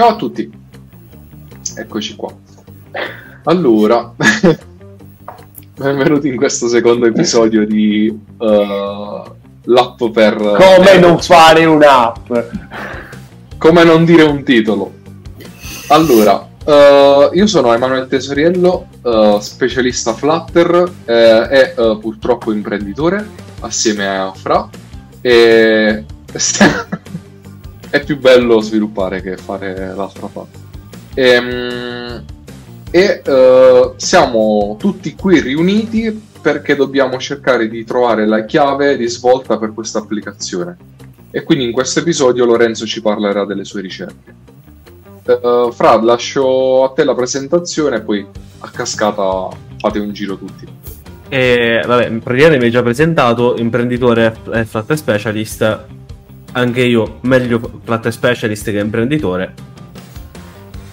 Ciao a tutti, eccoci qua. Allora, benvenuti in questo secondo episodio di uh, l'app per... Come non fare un'app? Come non dire un titolo. Allora, uh, io sono Emanuele Tesoriello, uh, specialista Flutter eh, e purtroppo imprenditore assieme a Fra. E... è più bello sviluppare che fare l'altra parte. Ehm, e, e uh, siamo tutti qui riuniti perché dobbiamo cercare di trovare la chiave di svolta per questa applicazione. E quindi in questo episodio Lorenzo ci parlerà delle sue ricerche. Uh, Fra, lascio a te la presentazione e poi a cascata fate un giro tutti. E, vabbè, praticamente mi hai già presentato, imprenditore e flat specialist anche io meglio Flutter Specialist che imprenditore.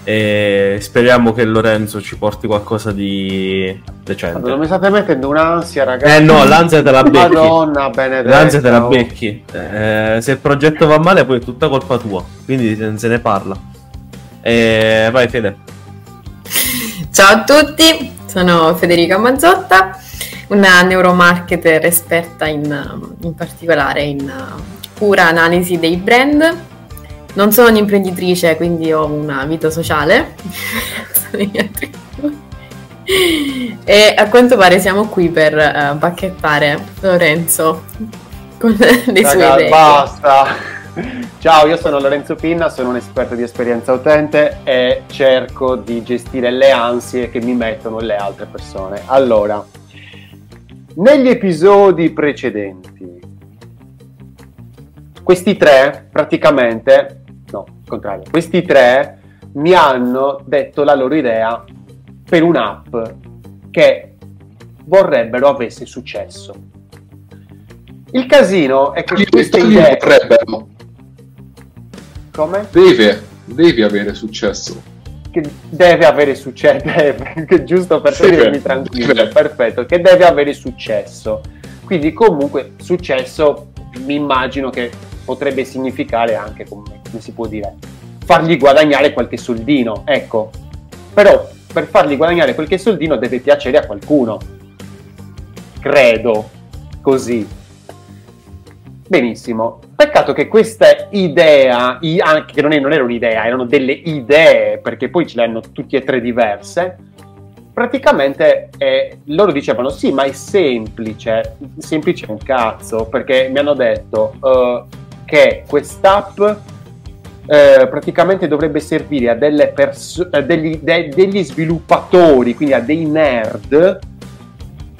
E speriamo che Lorenzo ci porti qualcosa di decente. Allora, mi state mettendo un'ansia, ragazzi. Eh no, l'ansia te la becchi. Madonna benedetta. L'ansia te la becchi. Eh, se il progetto va male, poi è tutta colpa tua. Quindi se ne parla. E vai, Fede. Ciao a tutti, sono Federica Mazzotta, una neuromarketer esperta in, in particolare in pura analisi dei brand. Non sono un'imprenditrice, quindi ho una vita sociale. e a quanto pare siamo qui per uh, bacchettare Lorenzo con le Raga, sue idee. Basta! Ciao, io sono Lorenzo Pinna, sono un esperto di esperienza utente e cerco di gestire le ansie che mi mettono le altre persone. Allora, negli episodi precedenti questi tre, praticamente, no, il contrario, questi tre mi hanno detto la loro idea per un'app che vorrebbero avesse successo. Il casino è che queste idee... Vorrebbero. Come? Deve, devi avere successo. Che deve avere successo, giusto per tenermi tranquillo, perfetto, che deve avere successo. Quindi comunque successo mi immagino che potrebbe significare anche, come, come si può dire, fargli guadagnare qualche soldino, ecco. Però per fargli guadagnare qualche soldino deve piacere a qualcuno. Credo. Così. Benissimo. Peccato che questa idea, anche che non, è, non era un'idea, erano delle idee, perché poi ce le hanno tutte e tre diverse, praticamente eh, loro dicevano sì, ma è semplice, semplice un cazzo, perché mi hanno detto... Uh, che quest'app eh, praticamente dovrebbe servire a perso- degli, de- degli sviluppatori, quindi a dei nerd,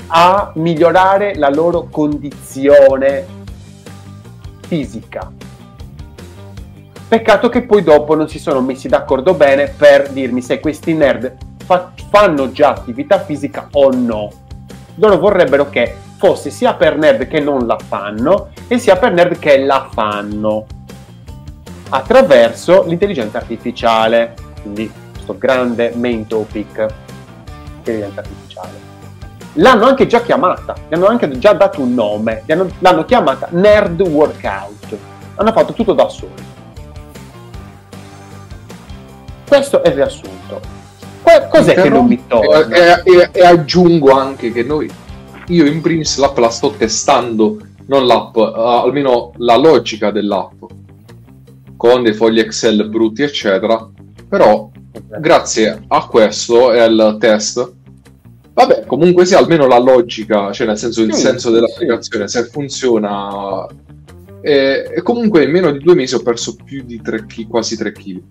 a migliorare la loro condizione fisica. Peccato che poi dopo non si sono messi d'accordo bene per dirmi se questi nerd fa- fanno già attività fisica o no. Loro vorrebbero che fosse sia per nerd che non la fanno e sia per nerd che la fanno attraverso l'intelligenza artificiale, quindi questo grande main topic, intelligenza artificiale. L'hanno anche già chiamata, gli hanno anche già dato un nome, hanno, l'hanno chiamata Nerd Workout. Hanno fatto tutto da soli. Questo è il riassunto. Cos'è che non mi torna? E, e, e aggiungo anche che noi io in primis l'app la sto testando, non l'app, uh, almeno la logica dell'app, con dei fogli Excel brutti, eccetera. Però, grazie a questo e al test, vabbè, comunque sia almeno la logica, cioè nel senso il sì, senso dell'applicazione, sì. se funziona. E, e, comunque in meno di due mesi ho perso più di 3 kg, quasi 3 kg.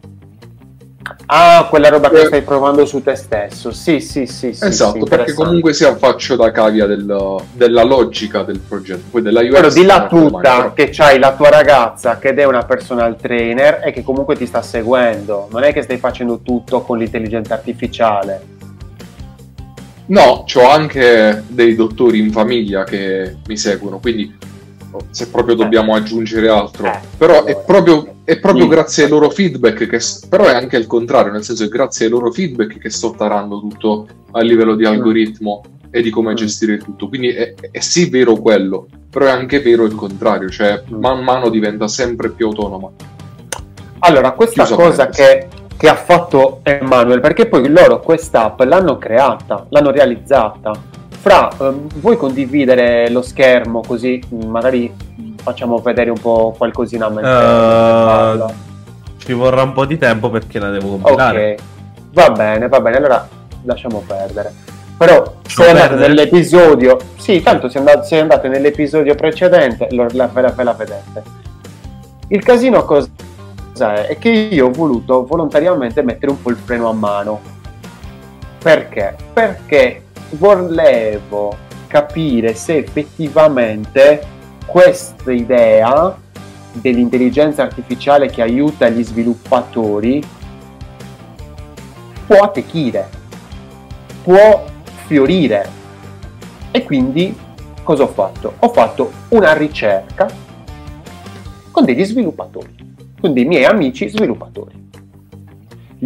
Ah, quella roba che eh, stai provando su te stesso. Sì, sì, sì. sì esatto, sì, perché comunque sia faccio da cavia del, della logica del progetto. Poi della UX. Però dilla tutta che c'hai la tua ragazza che è una personal trainer e che comunque ti sta seguendo. Non è che stai facendo tutto con l'intelligenza artificiale. No, ho anche dei dottori in famiglia che mi seguono, quindi se proprio eh. dobbiamo aggiungere altro. Eh, però è proprio, è proprio sì. grazie ai loro feedback che... Però è anche il contrario, nel senso che grazie ai loro feedback che sto tarando tutto a livello di algoritmo mm. e di come mm. gestire tutto. Quindi è, è, sì vero quello, però è anche vero il contrario, cioè mm. man mano diventa sempre più autonoma. Allora, questa Chiusa cosa che che ha fatto Emanuele, perché poi loro quest'app l'hanno creata, l'hanno realizzata. Fra, ehm, vuoi condividere lo schermo così mm, magari facciamo vedere un po' qualcosina mentre parlo? Ci vorrà un po' di tempo perché la devo compilare. Ok, va bene, va bene, allora lasciamo perdere. Però se andate nell'episodio, sì, tanto se andate, se andate nell'episodio precedente, lo- la, ve, la, ve la vedete. Il casino cosa è? È che io ho voluto volontariamente mettere un po' il freno a mano. Perché? Perché volevo capire se effettivamente questa idea dell'intelligenza artificiale che aiuta gli sviluppatori può attecchire, può fiorire. E quindi cosa ho fatto? Ho fatto una ricerca con degli sviluppatori, con dei miei amici sviluppatori.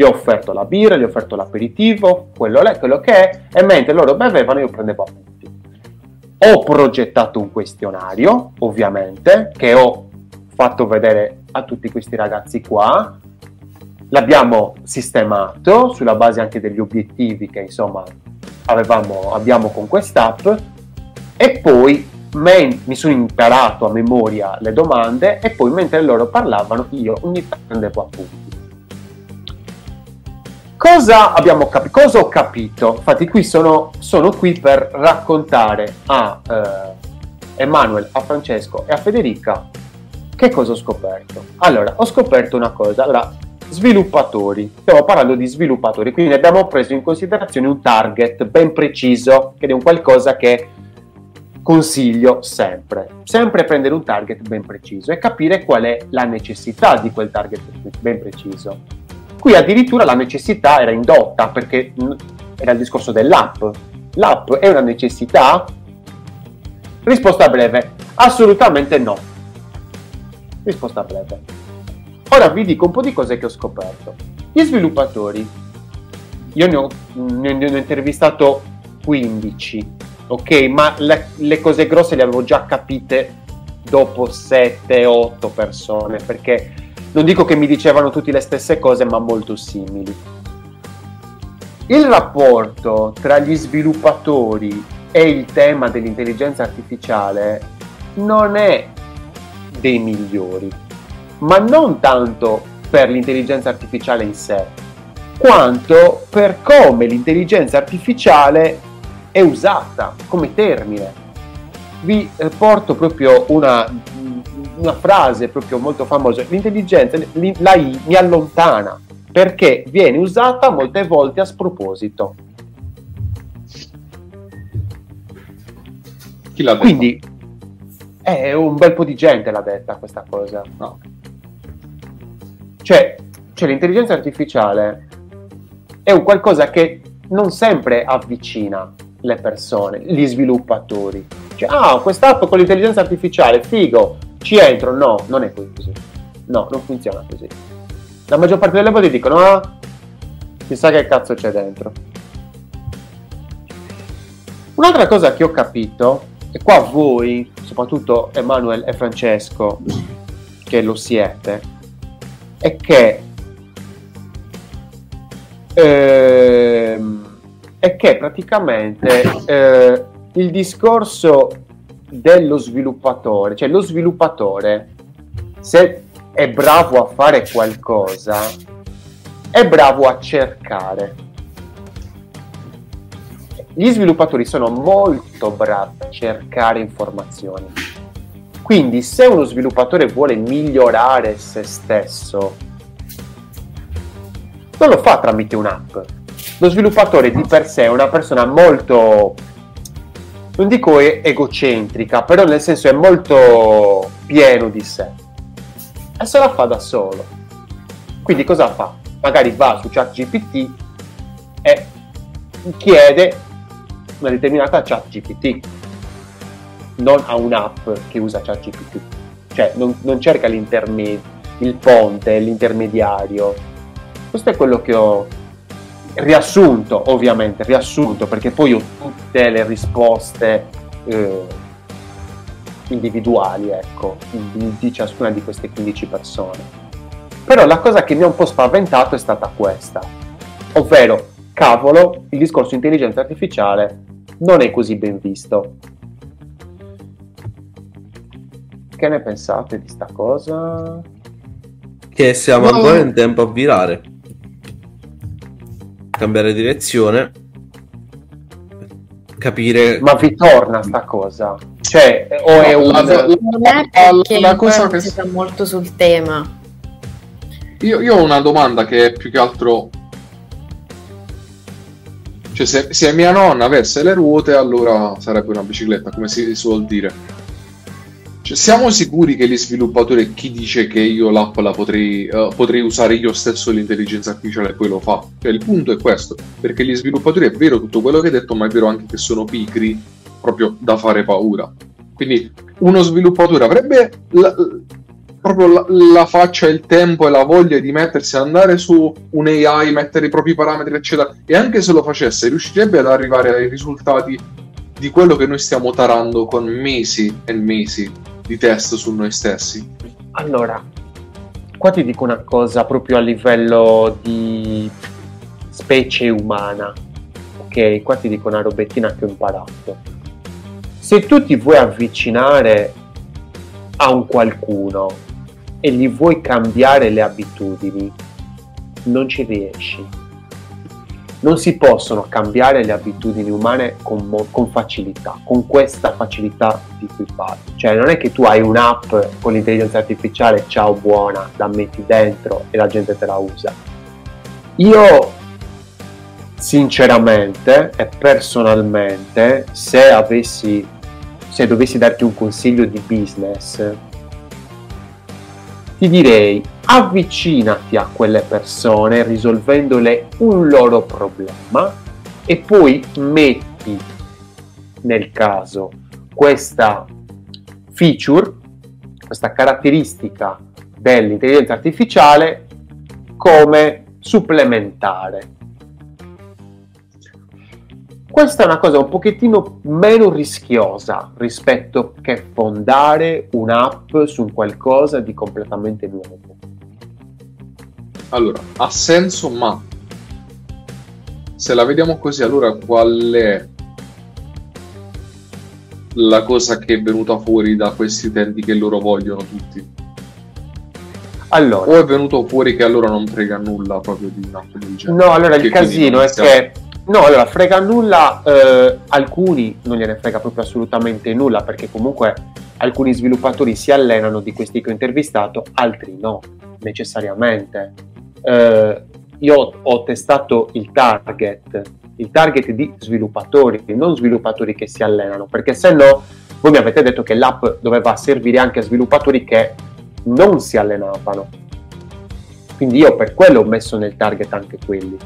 Gli ho offerto la birra, gli ho offerto l'aperitivo, quello là, quello che è, e mentre loro bevevano io prendevo appunti. Ho progettato un questionario, ovviamente, che ho fatto vedere a tutti questi ragazzi qua. L'abbiamo sistemato sulla base anche degli obiettivi che insomma avevamo, abbiamo con quest'app e poi men- mi sono imparato a memoria le domande e poi mentre loro parlavano io ogni tanto prendevo appunti. Cosa, abbiamo capi- cosa ho capito? Infatti qui sono, sono qui per raccontare a eh, Emanuele, a Francesco e a Federica che cosa ho scoperto. Allora, ho scoperto una cosa. Allora, sviluppatori. Stiamo parlando di sviluppatori, quindi abbiamo preso in considerazione un target ben preciso, che è un qualcosa che consiglio sempre. Sempre prendere un target ben preciso e capire qual è la necessità di quel target ben preciso. Qui addirittura la necessità era indotta perché era il discorso dell'app. L'app è una necessità? Risposta breve, assolutamente no. Risposta breve. Ora vi dico un po' di cose che ho scoperto. Gli sviluppatori, io ne ho, ne- ne ho intervistato 15, ok? Ma le, le cose grosse le avevo già capite dopo 7-8 persone, perché non dico che mi dicevano tutte le stesse cose, ma molto simili. Il rapporto tra gli sviluppatori e il tema dell'intelligenza artificiale non è dei migliori, ma non tanto per l'intelligenza artificiale in sé, quanto per come l'intelligenza artificiale è usata come termine. Vi eh, porto proprio una, una frase proprio molto famosa, l'intelligenza, l'I- la I mi allontana perché viene usata molte volte a sproposito. Chi l'ha detto? Quindi è un bel po' di gente l'ha detta questa cosa. No. Cioè, cioè l'intelligenza artificiale è un qualcosa che non sempre avvicina le persone, gli sviluppatori. Cioè, ah, quest'app con l'intelligenza artificiale, figo, ci entro. No, non è così. No, non funziona così. La maggior parte delle volte dicono, ah, chissà che cazzo c'è dentro. Un'altra cosa che ho capito, e qua voi, soprattutto Emanuele e Francesco, che lo siete, è che ehm, è che praticamente eh, il discorso dello sviluppatore, cioè lo sviluppatore se è bravo a fare qualcosa, è bravo a cercare. Gli sviluppatori sono molto bravi a cercare informazioni. Quindi se uno sviluppatore vuole migliorare se stesso, non lo fa tramite un'app. Lo sviluppatore di per sé è una persona molto, non dico egocentrica, però nel senso è molto pieno di sé. E se la fa da solo. Quindi cosa fa? Magari va su ChatGPT e chiede una determinata ChatGPT, non a un'app che usa ChatGPT. Cioè non, non cerca il ponte, l'intermediario. Questo è quello che ho riassunto, ovviamente, riassunto, perché poi ho tutte le risposte eh, individuali, ecco, di, di ciascuna di queste 15 persone. Però la cosa che mi ha un po' spaventato è stata questa, ovvero, cavolo, il discorso intelligenza artificiale non è così ben visto. Che ne pensate di sta cosa? Che siamo No. ancora in tempo a virare. Cambiare direzione. Capire. Ma vi torna sta cosa? Cioè, o è No, un... la- la- è la- la cosa che- si sa molto sul tema. Io, io ho una domanda che è più che altro. Cioè, se, se mia nonna avesse le ruote, allora sarebbe una bicicletta, come si suol dire. Cioè, siamo sicuri che gli sviluppatori, chi dice che io l'app la potrei, eh, potrei usare io stesso l'intelligenza artificiale e poi lo fa? Cioè, il punto è questo, perché gli sviluppatori è vero tutto quello che hai detto, ma è vero anche che sono pigri, proprio da fare paura. Quindi uno sviluppatore avrebbe la- proprio la, la faccia, il tempo e la voglia di mettersi ad andare su un AI, mettere i propri parametri, eccetera. E anche se lo facesse, riuscirebbe ad arrivare ai risultati di quello che noi stiamo tarando con mesi e mesi di test su noi stessi. Allora, qua ti dico una cosa proprio a livello di specie umana. Ok, qua ti dico una robettina che ho imparato. Se tu ti vuoi avvicinare a un qualcuno e gli vuoi cambiare le abitudini, non ci riesci. Non si possono cambiare le abitudini umane con, con facilità, con questa facilità di cui parlo. Cioè non è che tu hai un'app con l'intelligenza artificiale, ciao buona, la metti dentro e la gente te la usa. Io sinceramente e personalmente, se avessi, se dovessi darti un consiglio di business, ti direi avvicinati a quelle persone risolvendole un loro problema e poi metti nel caso questa feature, questa caratteristica dell'intelligenza artificiale come supplementare. Questa è una cosa un pochettino meno rischiosa rispetto che fondare un'app su un qualcosa di completamente nuovo. Allora, ha senso, ma se la vediamo così, allora qual è la cosa che è venuta fuori da questi utenti che loro vogliono tutti? Allora, O è venuto fuori che a loro non frega nulla proprio di un'app del genere? No, allora il casino è che no, allora frega nulla, eh, alcuni non gliene frega proprio assolutamente nulla perché comunque alcuni sviluppatori si allenano di questi che ho intervistato, altri no, necessariamente. Eh, io ho testato il target, il target di sviluppatori, non sviluppatori che si allenano, perché se no voi mi avete detto che l'app doveva servire anche a sviluppatori che non si allenavano. Quindi io per quello ho messo nel target anche quelli.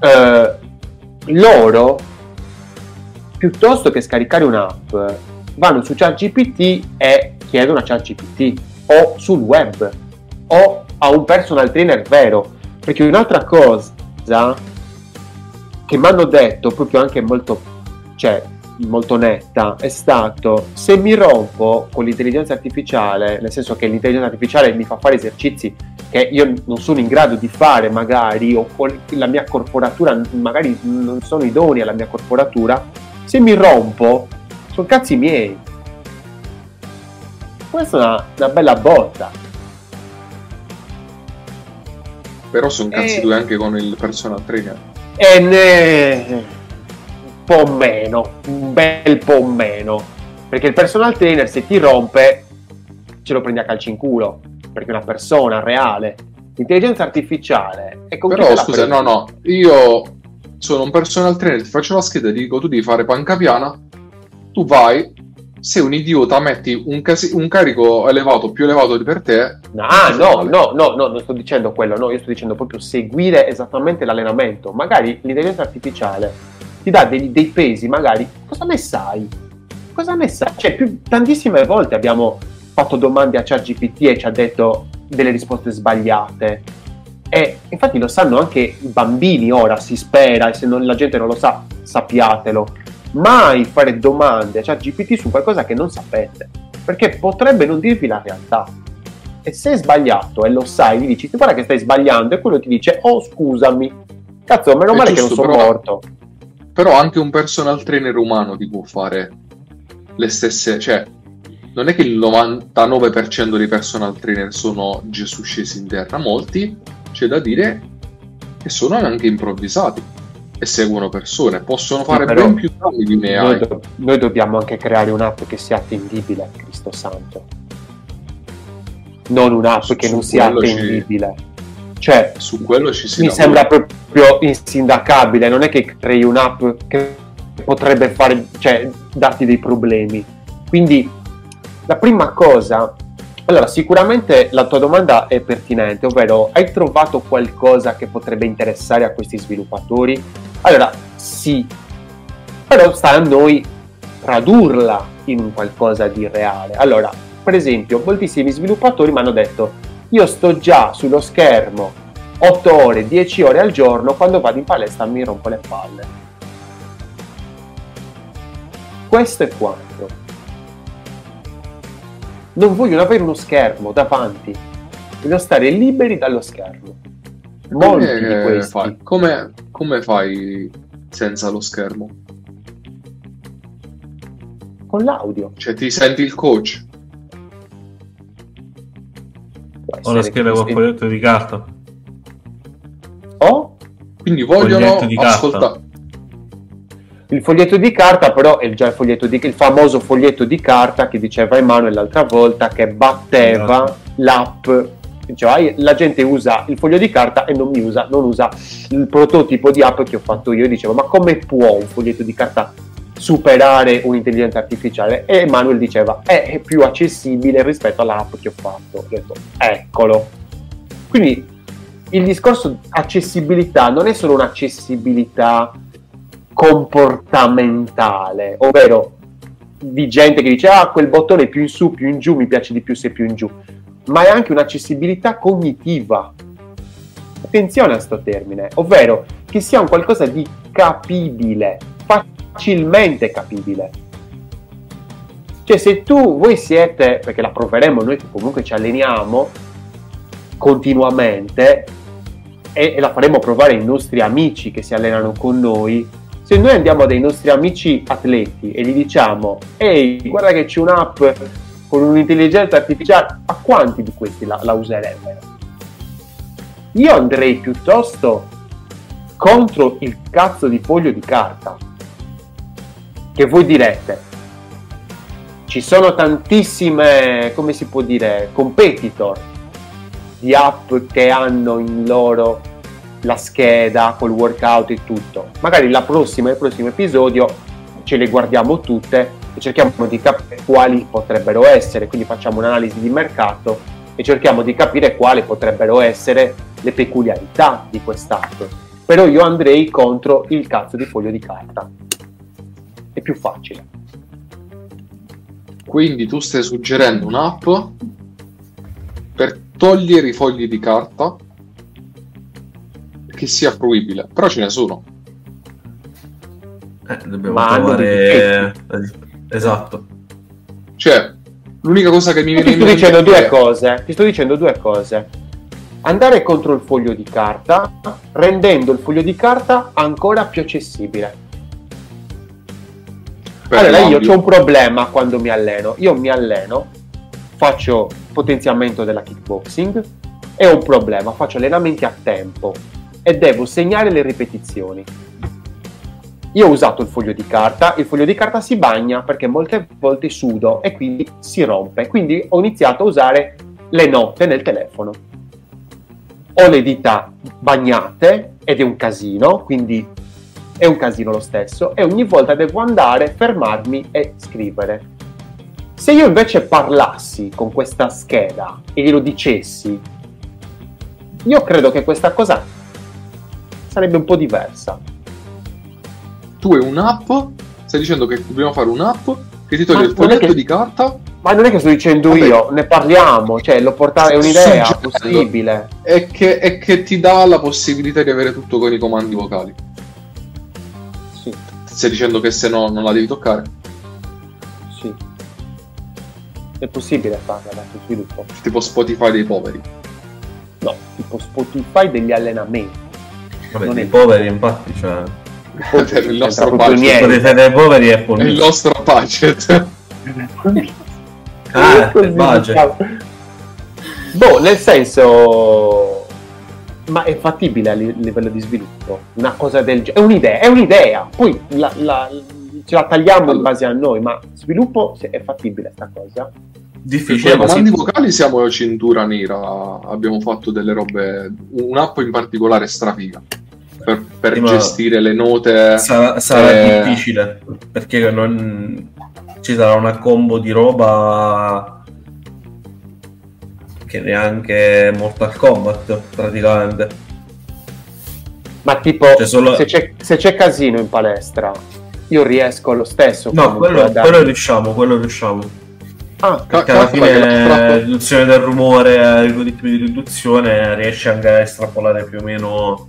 Eh, loro, piuttosto che scaricare un'app, vanno su ChatGPT e chiedono a ChatGPT o sul web o a un personal trainer vero. Perché un'altra cosa che mi hanno detto proprio anche molto, cioè, molto netta è stato se mi rompo con l'intelligenza artificiale, nel senso che l'intelligenza artificiale mi fa fare esercizi che io non sono in grado di fare magari o con la mia corporatura magari non sono idonei alla mia corporatura, se mi rompo sono cazzi miei. Questa è una, una bella botta. Però sono cazzi Eh. due anche con il personal trainer. E ne... po' meno, un bel po' meno. Perché il personal trainer se ti rompe ce lo prendi a calci in culo, perché è una persona reale. L'intelligenza artificiale è te Però scusa, no, no, io sono un personal trainer, ti faccio la scheda e ti dico tu devi fare panca piana, tu vai, sei un idiota, metti un, casi- un carico elevato, più elevato di per te, ah, no, no, no, no, non sto dicendo quello, no, io sto dicendo proprio seguire esattamente l'allenamento. Magari l'intelligenza artificiale ti dà dei, dei pesi, magari, cosa ne sai? Cosa ne sai? Cioè, più, tantissime volte abbiamo fatto domande a ChatGPT e ci ha detto delle risposte sbagliate. E infatti lo sanno anche i bambini ora, si spera, e se non- la gente non lo sa, sappiatelo. Mai fare domande a ChatGPT su qualcosa che non sapete, perché potrebbe non dirvi la realtà. e se è sbagliato e lo sai, gli dici guarda che stai sbagliando e quello ti dice oh scusami, cazzo meno male che non sono però- morto. Però anche un personal trainer umano ti può fare le stesse, cioè non è che il 99% dei personal trainer sono Gesù scesi in terra, molti c'è da dire che sono anche improvvisati e seguono persone, possono fare però ben più danni di me. Noi, do- noi dobbiamo anche creare un'app che sia attendibile, Cristo Santo. Non un'app Su- che su non sia quello ci- attendibile. Cioè, Su quello ci si mi lavora. sembra proprio insindacabile. Non è che crei un'app che potrebbe fare, cioè, darti dei problemi. Quindi, la prima cosa, allora, sicuramente la tua domanda è pertinente, ovvero hai trovato qualcosa che potrebbe interessare a questi sviluppatori? Allora, sì, però sta a noi tradurla in un qualcosa di reale. Allora, per esempio, moltissimi sviluppatori mi hanno detto io sto già sullo schermo 8 ore, 10 ore al giorno, quando vado in palestra mi rompo le palle. Questo è quanto. Non vogliono avere uno schermo davanti, vogliono stare liberi dallo schermo. Molti Come, di eh, questi. fai? Come, come fai senza lo schermo? Con l'audio. Cioè ti senti il coach? O scrive che con foglietto di carta. O Quindi vogliono ascoltare. il foglietto di carta, però è già il, foglietto di, il famoso foglietto di carta che diceva Emanuele l'altra volta che batteva Esatto. l'app. "Ah, la gente usa il foglio di carta e non mi usa, non usa il prototipo di app che ho fatto io. E dicevo, ma come può un foglietto di carta superare un'intelligenza artificiale? E Emanuele diceva, "Eh, è più accessibile rispetto all'app che ho fatto. Ho detto, eccolo. Quindi il discorso accessibilità non è solo un'accessibilità comportamentale, ovvero di gente che dice ah quel bottone più in su, più in giù, mi piace di più se più in giù, ma è anche un'accessibilità cognitiva. Attenzione a sto termine, ovvero che sia un qualcosa di capibile, facilmente capibile. Cioè se tu, voi siete, perché la proveremo noi che comunque ci alleniamo continuamente e, e la faremo provare ai nostri amici che si allenano con noi, se noi andiamo dai nostri amici atleti e gli diciamo ehi guarda che c'è un'app con un'intelligenza artificiale a quanti di questi la, la userebbero? io andrei piuttosto contro il cazzo di foglio di carta che voi direte ci sono tantissime come si può dire competitor di app che hanno in loro la scheda col workout e tutto. Magari la prossima, il prossimo episodio ce le guardiamo tutte e cerchiamo di capire quali potrebbero essere, quindi facciamo un'analisi di mercato e cerchiamo di capire quali potrebbero essere le peculiarità di quest'app. Però io andrei contro il cazzo di foglio di carta. È più facile. Quindi tu stai suggerendo un'app per togliere i fogli di carta che sia fruibile, però ce ne sono. Eh, dobbiamo Ma trovare... Esatto. Cioè, l'unica cosa che mi viene ti in sto mente dicendo due è- cose. Ti sto dicendo due cose. Andare contro il foglio di carta, rendendo il foglio di carta ancora più accessibile. Allora, io ho un problema quando mi alleno. Io mi alleno, faccio potenziamento della kickboxing e ho un problema, faccio allenamenti a tempo e devo segnare le ripetizioni. Io ho usato il foglio di carta, il foglio di carta si bagna perché molte volte sudo e quindi si rompe. Quindi ho iniziato a usare le note nel telefono. Ho le dita bagnate ed è un casino, quindi è un casino lo stesso e ogni volta devo andare, fermarmi e scrivere. Se io invece parlassi con questa scheda e glielo dicessi, io credo che questa cosa sarebbe un po' diversa. Tu hai un'app, stai dicendo che dobbiamo fare un'app che ti toglie il è foglietto che- di carta Ma non è che sto dicendo Vabbè. io, ne parliamo, cioè lo portare, è un'idea possibile. e che, e che ti dà la possibilità di avere tutto con i comandi vocali. Stai dicendo che se no non la devi toccare? sì. È possibile farla da sviluppo? Tipo Spotify dei poveri. No, tipo Spotify degli allenamenti. Vabbè, Non i è- poveri infatti, cioè... Per il C'entra nostro budget. dei poveri è il nostro budget. Ah, il budget. Boh, nel senso... Ma è fattibile a li- livello di sviluppo? Una cosa del genere? È un'idea, è un'idea. Poi la, la- ce la tagliamo in base a noi, ma sviluppo se è fattibile sta cosa? Difficile, i ma comandi vocali siamo cintura nera. Abbiamo fatto delle robe. Un'app in particolare strafiga. Per, per gestire le note. Sarà, sarà Eh. difficile perché non ci sarà una combo di roba che neanche Mortal Kombat praticamente. Ma tipo, Cioè, solo- se, c'è, se c'è casino in palestra, io riesco lo stesso. No, quello, dare- quello riusciamo, quello riusciamo. Ah, Perché alla la- fine tra- riduzione del rumore, algoritmi di riduzione, riesce anche a estrapolare più o meno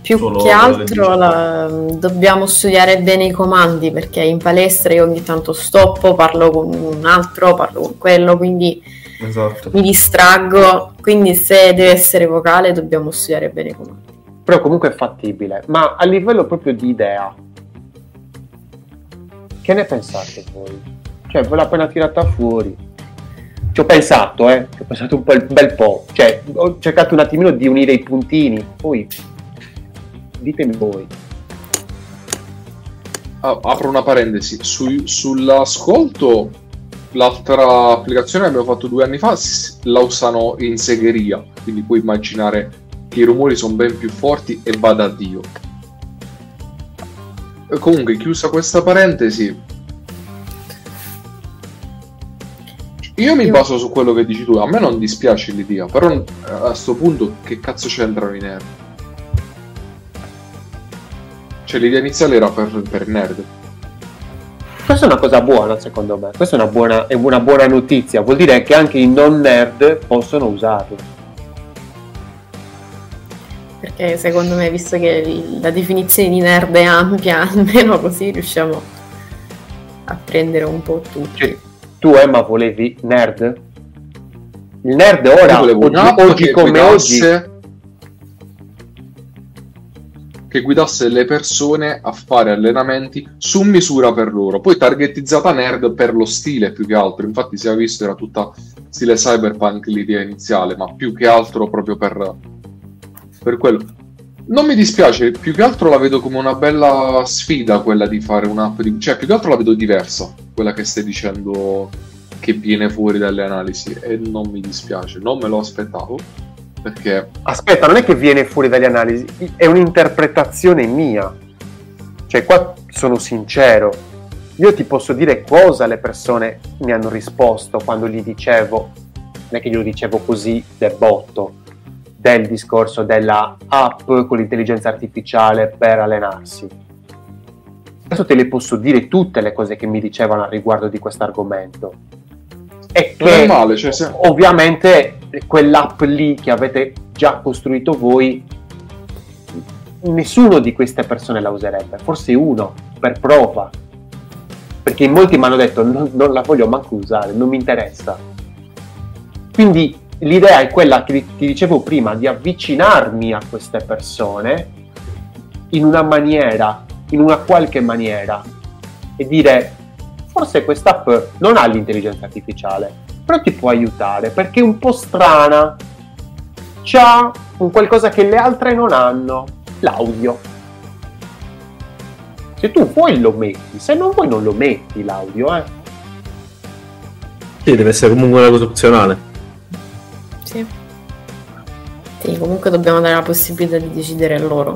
Più che altro la- dobbiamo studiare bene i comandi perché in palestra io ogni tanto stoppo, parlo con un altro, parlo con quello, quindi esatto. mi distraggo. Quindi se deve essere vocale dobbiamo studiare bene i comandi. però comunque è fattibile. Ma a livello proprio di idea, che ne pensate voi? Cioè, ve l'ho appena tirata fuori. Ci ho pensato, eh. Ci ho pensato un, po', un bel po'. Cioè, ho cercato un attimino di unire i puntini. Poi, ditemi voi. Ah, apro una parentesi. Su- sull'ascolto, l'altra applicazione che abbiamo fatto due anni fa la usano in segheria. Quindi puoi immaginare che i rumori sono ben più forti e vada Dio. Comunque, chiusa questa parentesi, io mi baso su quello che dici tu. A me non dispiace l'idea, però eh, a sto punto che cazzo c'entrano i nerd? Cioè, l'idea iniziale era per, per nerd. Questa è una cosa buona, secondo me. Questa è una buona, è una buona notizia. Vuol dire che anche i non nerd possono usarlo. Perché secondo me, visto che la definizione di nerd è ampia, almeno così riusciamo a prendere un po' tutto. Cioè, tu, Emma, volevi nerd? Il nerd ora, oggi, oggi come oggi, che guidasse le persone a fare allenamenti su misura per loro, poi targetizzata nerd per lo stile più che altro. Infatti, si è visto era tutta stile cyberpunk l'idea iniziale, ma più che altro proprio per, per quello. Non mi dispiace, più che altro la vedo come una bella sfida quella di fare un'app, di... cioè più che altro la vedo diversa, quella che stai dicendo che viene fuori dalle analisi e non mi dispiace, non me lo aspettavo perché Aspetta, non è che viene fuori dalle analisi, è un'interpretazione mia. Cioè, qua sono sincero. Io ti posso dire cosa le persone mi hanno risposto quando gli dicevo, non è che glielo dicevo così del botto, del discorso della app con l'intelligenza artificiale per allenarsi. Adesso te le posso dire tutte le cose che mi dicevano a riguardo di questo argomento. E non che male, cioè se- ovviamente quell'app lì che avete già costruito voi nessuno di queste persone la userebbe forse uno per prova. Perché molti mi hanno detto non, non la voglio manco usare non mi interessa. Quindi l'idea è quella che ti dicevo prima di avvicinarmi a queste persone in una maniera in una qualche maniera e dire forse quest'app non ha l'intelligenza artificiale però ti può aiutare perché è un po' strana. C'ha un qualcosa che le altre non hanno, l'audio. Se tu vuoi lo metti, se non vuoi non lo metti l'audio, eh. Sì, deve essere comunque una cosa opzionale. Sì. Sì, comunque dobbiamo dare la possibilità di decidere loro.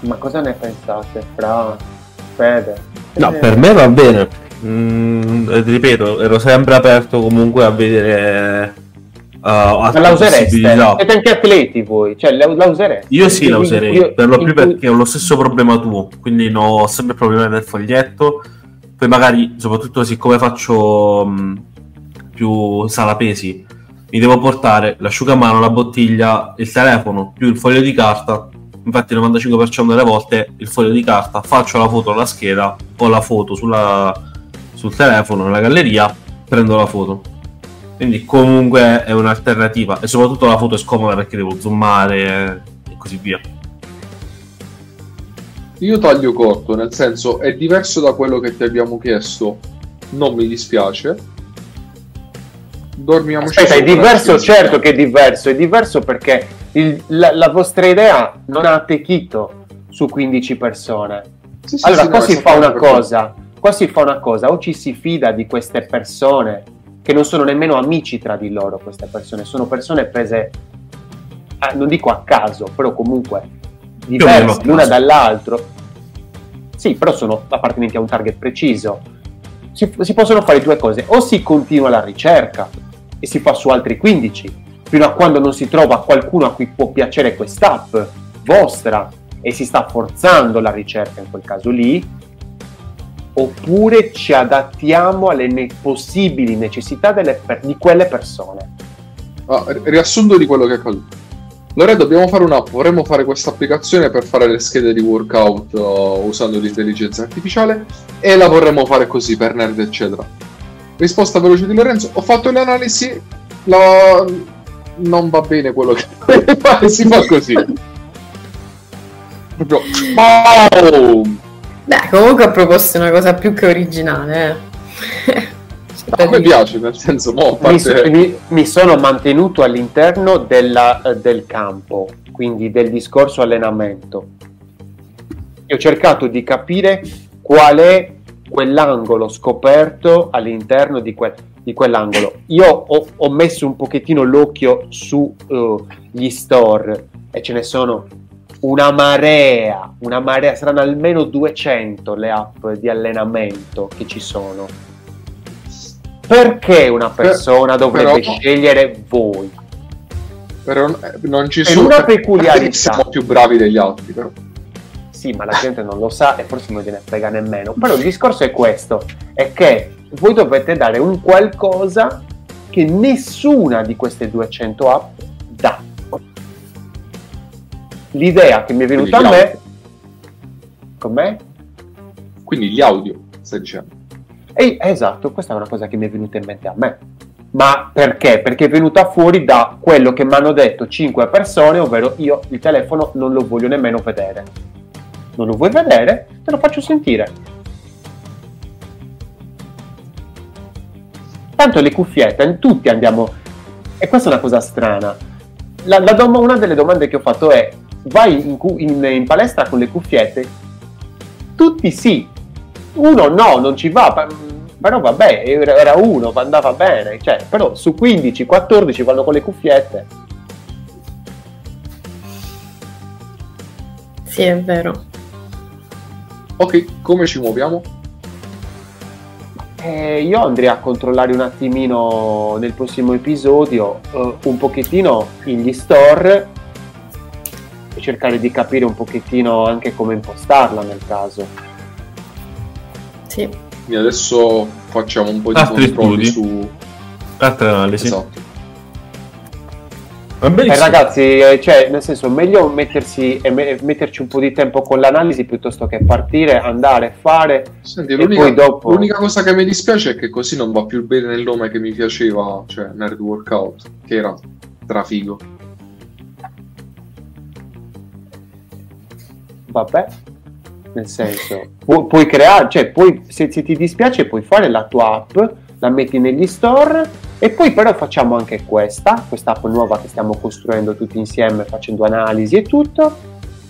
Ma cosa ne pensate, Fra? Fede? No, Eh, per me va bene. Mm, ripeto, ero sempre aperto comunque a vedere uh, altre la usereste? Siete anche atleti voi, cioè la, la usereste? Io sì la userei, io- per lo più cui- perché ho lo stesso problema tuo, quindi no, ho sempre il problema del foglietto. Poi magari, soprattutto siccome faccio mh, più sala pesi, mi devo portare l'asciugamano, la bottiglia, il telefono, più il foglio di carta. Infatti il 95% delle volte il foglio di carta, faccio la foto alla scheda, ho la foto sulla- sul telefono, nella galleria prendo la foto. Quindi comunque è un'alternativa e soprattutto la foto è scomoda perché devo zoomare e così via. Io taglio corto, nel senso è diverso da quello che ti abbiamo chiesto, non mi dispiace. Dormiamoci Aspetta, è diverso, certo che è diverso, è diverso perché il- la, la vostra idea non ha attecchito su 15 persone. Sì, sì, Allora, sì, qua no, si fa una cosa, qua si fa una cosa, o ci si fida di queste persone, che non sono nemmeno amici tra di loro queste persone, sono persone prese, a- non dico a caso, però comunque diverse l'una dall'altro. Sì, però sono appartenenti a un target preciso. Si, si possono fare due cose, o si continua la ricerca e si fa su altri 15, fino a quando non si trova qualcuno a cui può piacere quest'app vostra e si sta forzando la ricerca in quel caso lì, oppure ci adattiamo alle ne- possibili necessità per- di quelle persone. Ah, ri- riassunto di quello che è accaduto. Allora dobbiamo fare un'app, vorremmo fare questa applicazione per fare le schede di workout uh, usando l'intelligenza artificiale e la vorremmo fare così per nerd eccetera. Risposta veloce di Lorenzo, ho fatto le analisi, la... non va bene quello che si fa così. Proprio boom! Beh, comunque ha proposto una cosa più che originale. eh. Me dire. piace, nel senso, Mi, parte... mi- mi sono mantenuto all'interno della- eh, del campo, quindi del discorso allenamento. E ho cercato di capire qual è quell'angolo scoperto all'interno di, quel- di quell'angolo. Io ho, ho messo un pochettino l'occhio sugli store e ce ne sono una marea, una marea, saranno almeno 200 le app di allenamento che ci sono. Perché una persona dovrebbe però- scegliere voi? Però eh, non ci Per sono... una peculiarità. Siamo più bravi degli altri, però. Sì, ma la gente non lo sa e forse non gliene frega nemmeno. Però il discorso è questo, è che voi dovete dare un qualcosa che nessuna di queste 200 app. L'idea che mi è venuta a Quindi gli me... audio. Com'è? Quindi gli audio, stai dicendo. E, esatto, questa è una cosa che mi è venuta in mente a me. Ma perché? Perché è venuta fuori da quello che mi hanno detto 5 persone, ovvero io il telefono non lo voglio nemmeno vedere. Non lo vuoi vedere? Te lo faccio sentire. Tanto le cuffiette, tutti andiamo... E questa è una cosa strana. La- la dom- una delle domande che ho fatto è, vai in, cu- in- in palestra con le cuffiette? Tutti sì, uno no, non ci va, però vabbè, era uno, andava bene, cioè, però su 15, 14 vanno con le cuffiette. Sì, è vero. Ok, come ci muoviamo? Eh, io andrei a controllare un attimino nel prossimo episodio eh, un pochettino gli store cercare di capire un pochettino anche come impostarla nel caso. Sì. Quindi adesso facciamo un po' di Altri controlli studi? su... Altre analisi. Esatto. Eh, ragazzi, eh, cioè, nel senso, meglio mettersi e me- metterci un po' di tempo con l'analisi piuttosto che partire, andare, fare Senti, E l'unica, poi dopo- l'unica cosa che mi dispiace è che così non va più bene nel nome che mi piaceva, cioè Nerd Workout, che era trafigo. Vabbè, nel senso, pu- puoi creare, cioè, puoi, se, se ti dispiace puoi fare la tua app, la metti negli store e poi però facciamo anche questa, questa app nuova che stiamo costruendo tutti insieme facendo analisi e tutto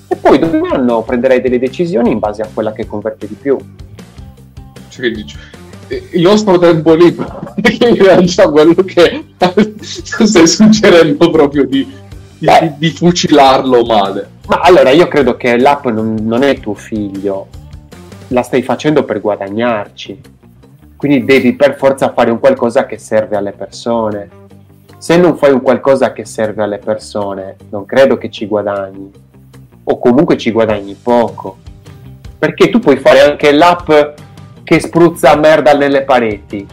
e poi domani anno prenderai delle decisioni in base a quella che converte di più. Cioè, Il nostro tempo libero, che in realtà quello che stai suggerendo proprio di, di, Beh. di fucilarlo male. Ma allora io credo che l'app non, non è tuo figlio, la stai facendo per guadagnarci. Quindi devi per forza fare un qualcosa che serve alle persone. Se non fai un qualcosa che serve alle persone, non credo che ci guadagni. O comunque ci guadagni poco. Perché tu puoi fare anche l'app che spruzza merda nelle pareti.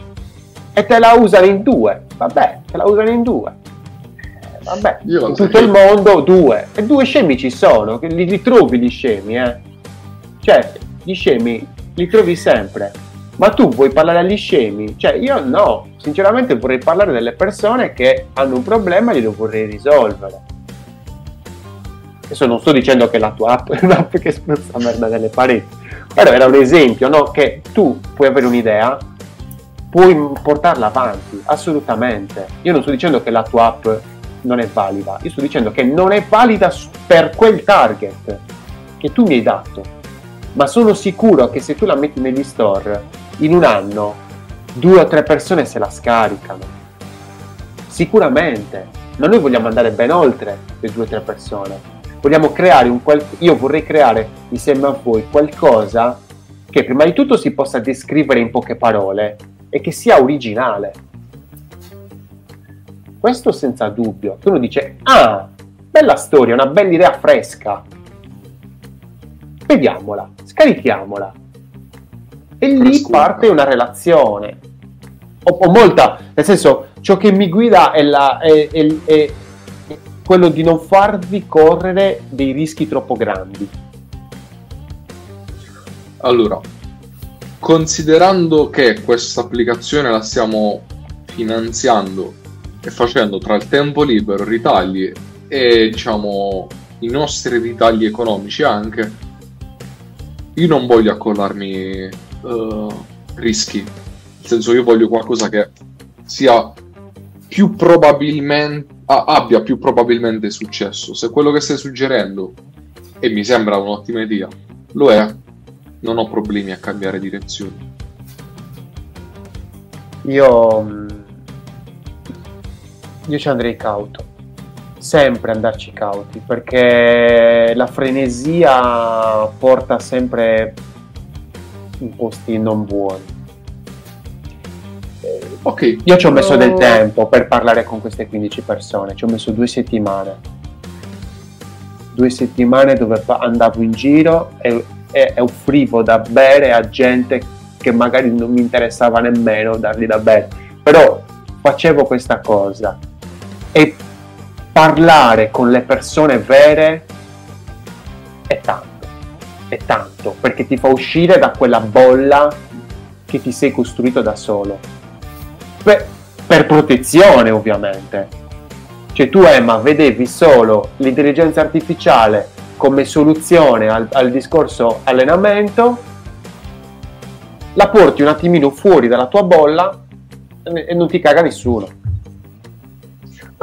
E te la usano in due. Vabbè, te la usano in due. Vabbè, Io in tutto il mondo due. E due scemi ci sono, li, li trovi gli scemi, eh. Cioè, gli scemi li trovi sempre. Ma tu vuoi parlare agli scemi? Cioè, io no. Sinceramente vorrei parlare delle persone che hanno un problema e glielo vorrei risolvere. Adesso non sto dicendo che la tua app è un'app che spruzza merda nelle pareti. Però era un esempio, no? Che tu puoi avere un'idea, puoi portarla avanti, assolutamente. Io non sto dicendo che la tua app non è valida, io sto dicendo che non è valida per quel target che tu mi hai dato. Ma sono sicuro che se tu la metti negli store, in un anno, due o tre persone se la scaricano. Sicuramente. Ma noi vogliamo andare ben oltre le due o tre persone vogliamo creare un qual- io vorrei creare insieme a voi qualcosa che prima di tutto si possa descrivere in poche parole e che sia originale. Questo senza dubbio. Tu uno dice, ah, bella storia, una bella idea fresca. Vediamola, scarichiamola. E lì Frescura. parte una relazione. Ho, ho molta, nel senso, ciò che mi guida è, la, è- è- è- quello di non farvi correre dei rischi troppo grandi. Allora, considerando che questa applicazione la stiamo finanziando e facendo tra il tempo libero, ritagli e diciamo i nostri ritagli economici anche, io non voglio accollarmi eh, rischi. Nel senso, io voglio qualcosa che sia più probabilmente abbia più probabilmente successo. Se quello che stai suggerendo e mi sembra un'ottima idea, lo è, non ho problemi a cambiare direzione. Io, mm, io ci andrei cauto, sempre andarci cauti, perché la frenesia porta sempre in posti non buoni. Ok, Io ci ho messo del Oh. tempo per parlare con queste 15 persone, ci ho messo due settimane. Due settimane dove andavo in giro e, e- e offrivo da bere a gente che magari non mi interessava nemmeno dargli da bere. Però facevo questa cosa e parlare con le persone vere è tanto, è tanto, perché ti fa uscire da quella bolla che ti sei costruito da solo per, per protezione ovviamente. Cioè tu Emma vedevi solo l'intelligenza artificiale come soluzione al, al discorso allenamento, la porti un attimino fuori dalla tua bolla e e non ti caga nessuno.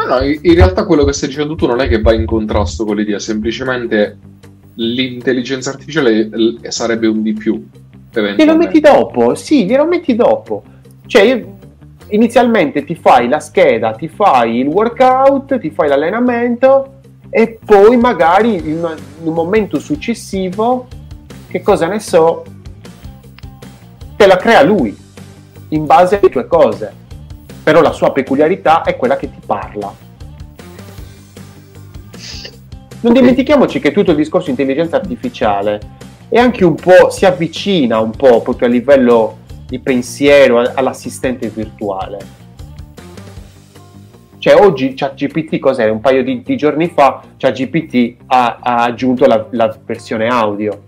Ma no, in realtà quello che stai dicendo tu non è che va in contrasto con l'idea, semplicemente l'intelligenza artificiale l- sarebbe un di più. Glielo metti dopo, sì, glielo metti dopo. Cioè, io- inizialmente ti fai la scheda, ti fai il workout, ti fai l'allenamento e poi magari in, una- in un momento successivo, che cosa ne so, te la crea lui, in base alle tue cose. Però la sua peculiarità è quella che ti parla. Non dimentichiamoci che tutto il discorso intelligenza artificiale è anche un po', si avvicina un po' proprio a livello di pensiero all'assistente virtuale. Cioè oggi ChatGPT cos'è? Un paio di, di giorni fa ChatGPT ha, ha aggiunto la, la versione audio.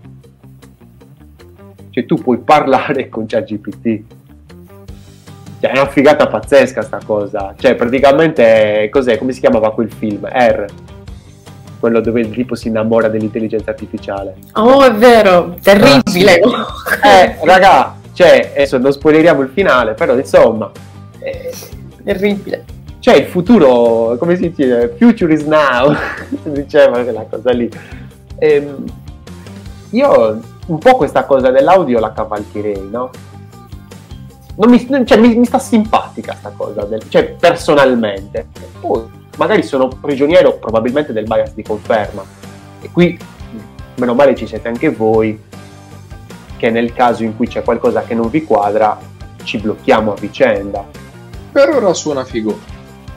Cioè tu puoi parlare con ChatGPT. Cioè è una figata pazzesca sta cosa. Cioè praticamente cos'è? Come si chiamava quel film? R. Quello dove il tipo si innamora dell'intelligenza artificiale. Oh, è vero, terribile. Eh, raga, cioè, adesso non spoileriamo il finale, però insomma, eh, terribile. cioè il futuro, come si dice, future is now, diceva quella cosa lì. Ehm, io un po' questa cosa dell'audio la cavalcherei, no? Non mi, cioè, mi, mi sta simpatica sta cosa, del- cioè personalmente. Poi magari sono prigioniero probabilmente del bias di conferma. E qui, meno male ci siete anche voi, che nel caso in cui c'è qualcosa che non vi quadra, ci blocchiamo a vicenda. Per ora suona figo.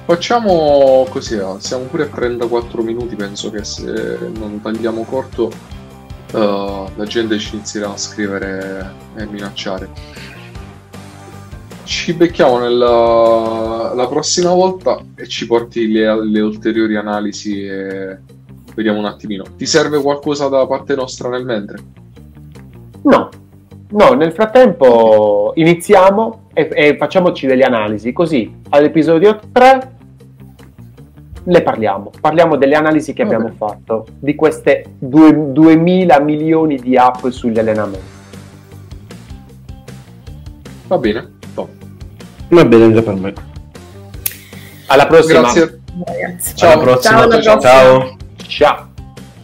Facciamo così, siamo pure a 34 minuti, penso che se non tagliamo corto eh, la gente ci inizierà a scrivere e minacciare. Ci becchiamo nella la prossima volta e ci porti le, le ulteriori analisi e vediamo un attimino. Ti serve qualcosa da parte nostra nel mentre? No, No, nel frattempo iniziamo e, e facciamoci delle analisi, così all'episodio 3 ne parliamo. Parliamo delle analisi che Va abbiamo fatto di queste due- 2000 milioni di app sugli allenamenti. Va bene. Va bene già per me. Alla prossima. Grazie. Ragazzi. Ciao. Alla prossima. Ciao, alla prossima. Ciao. Ciao.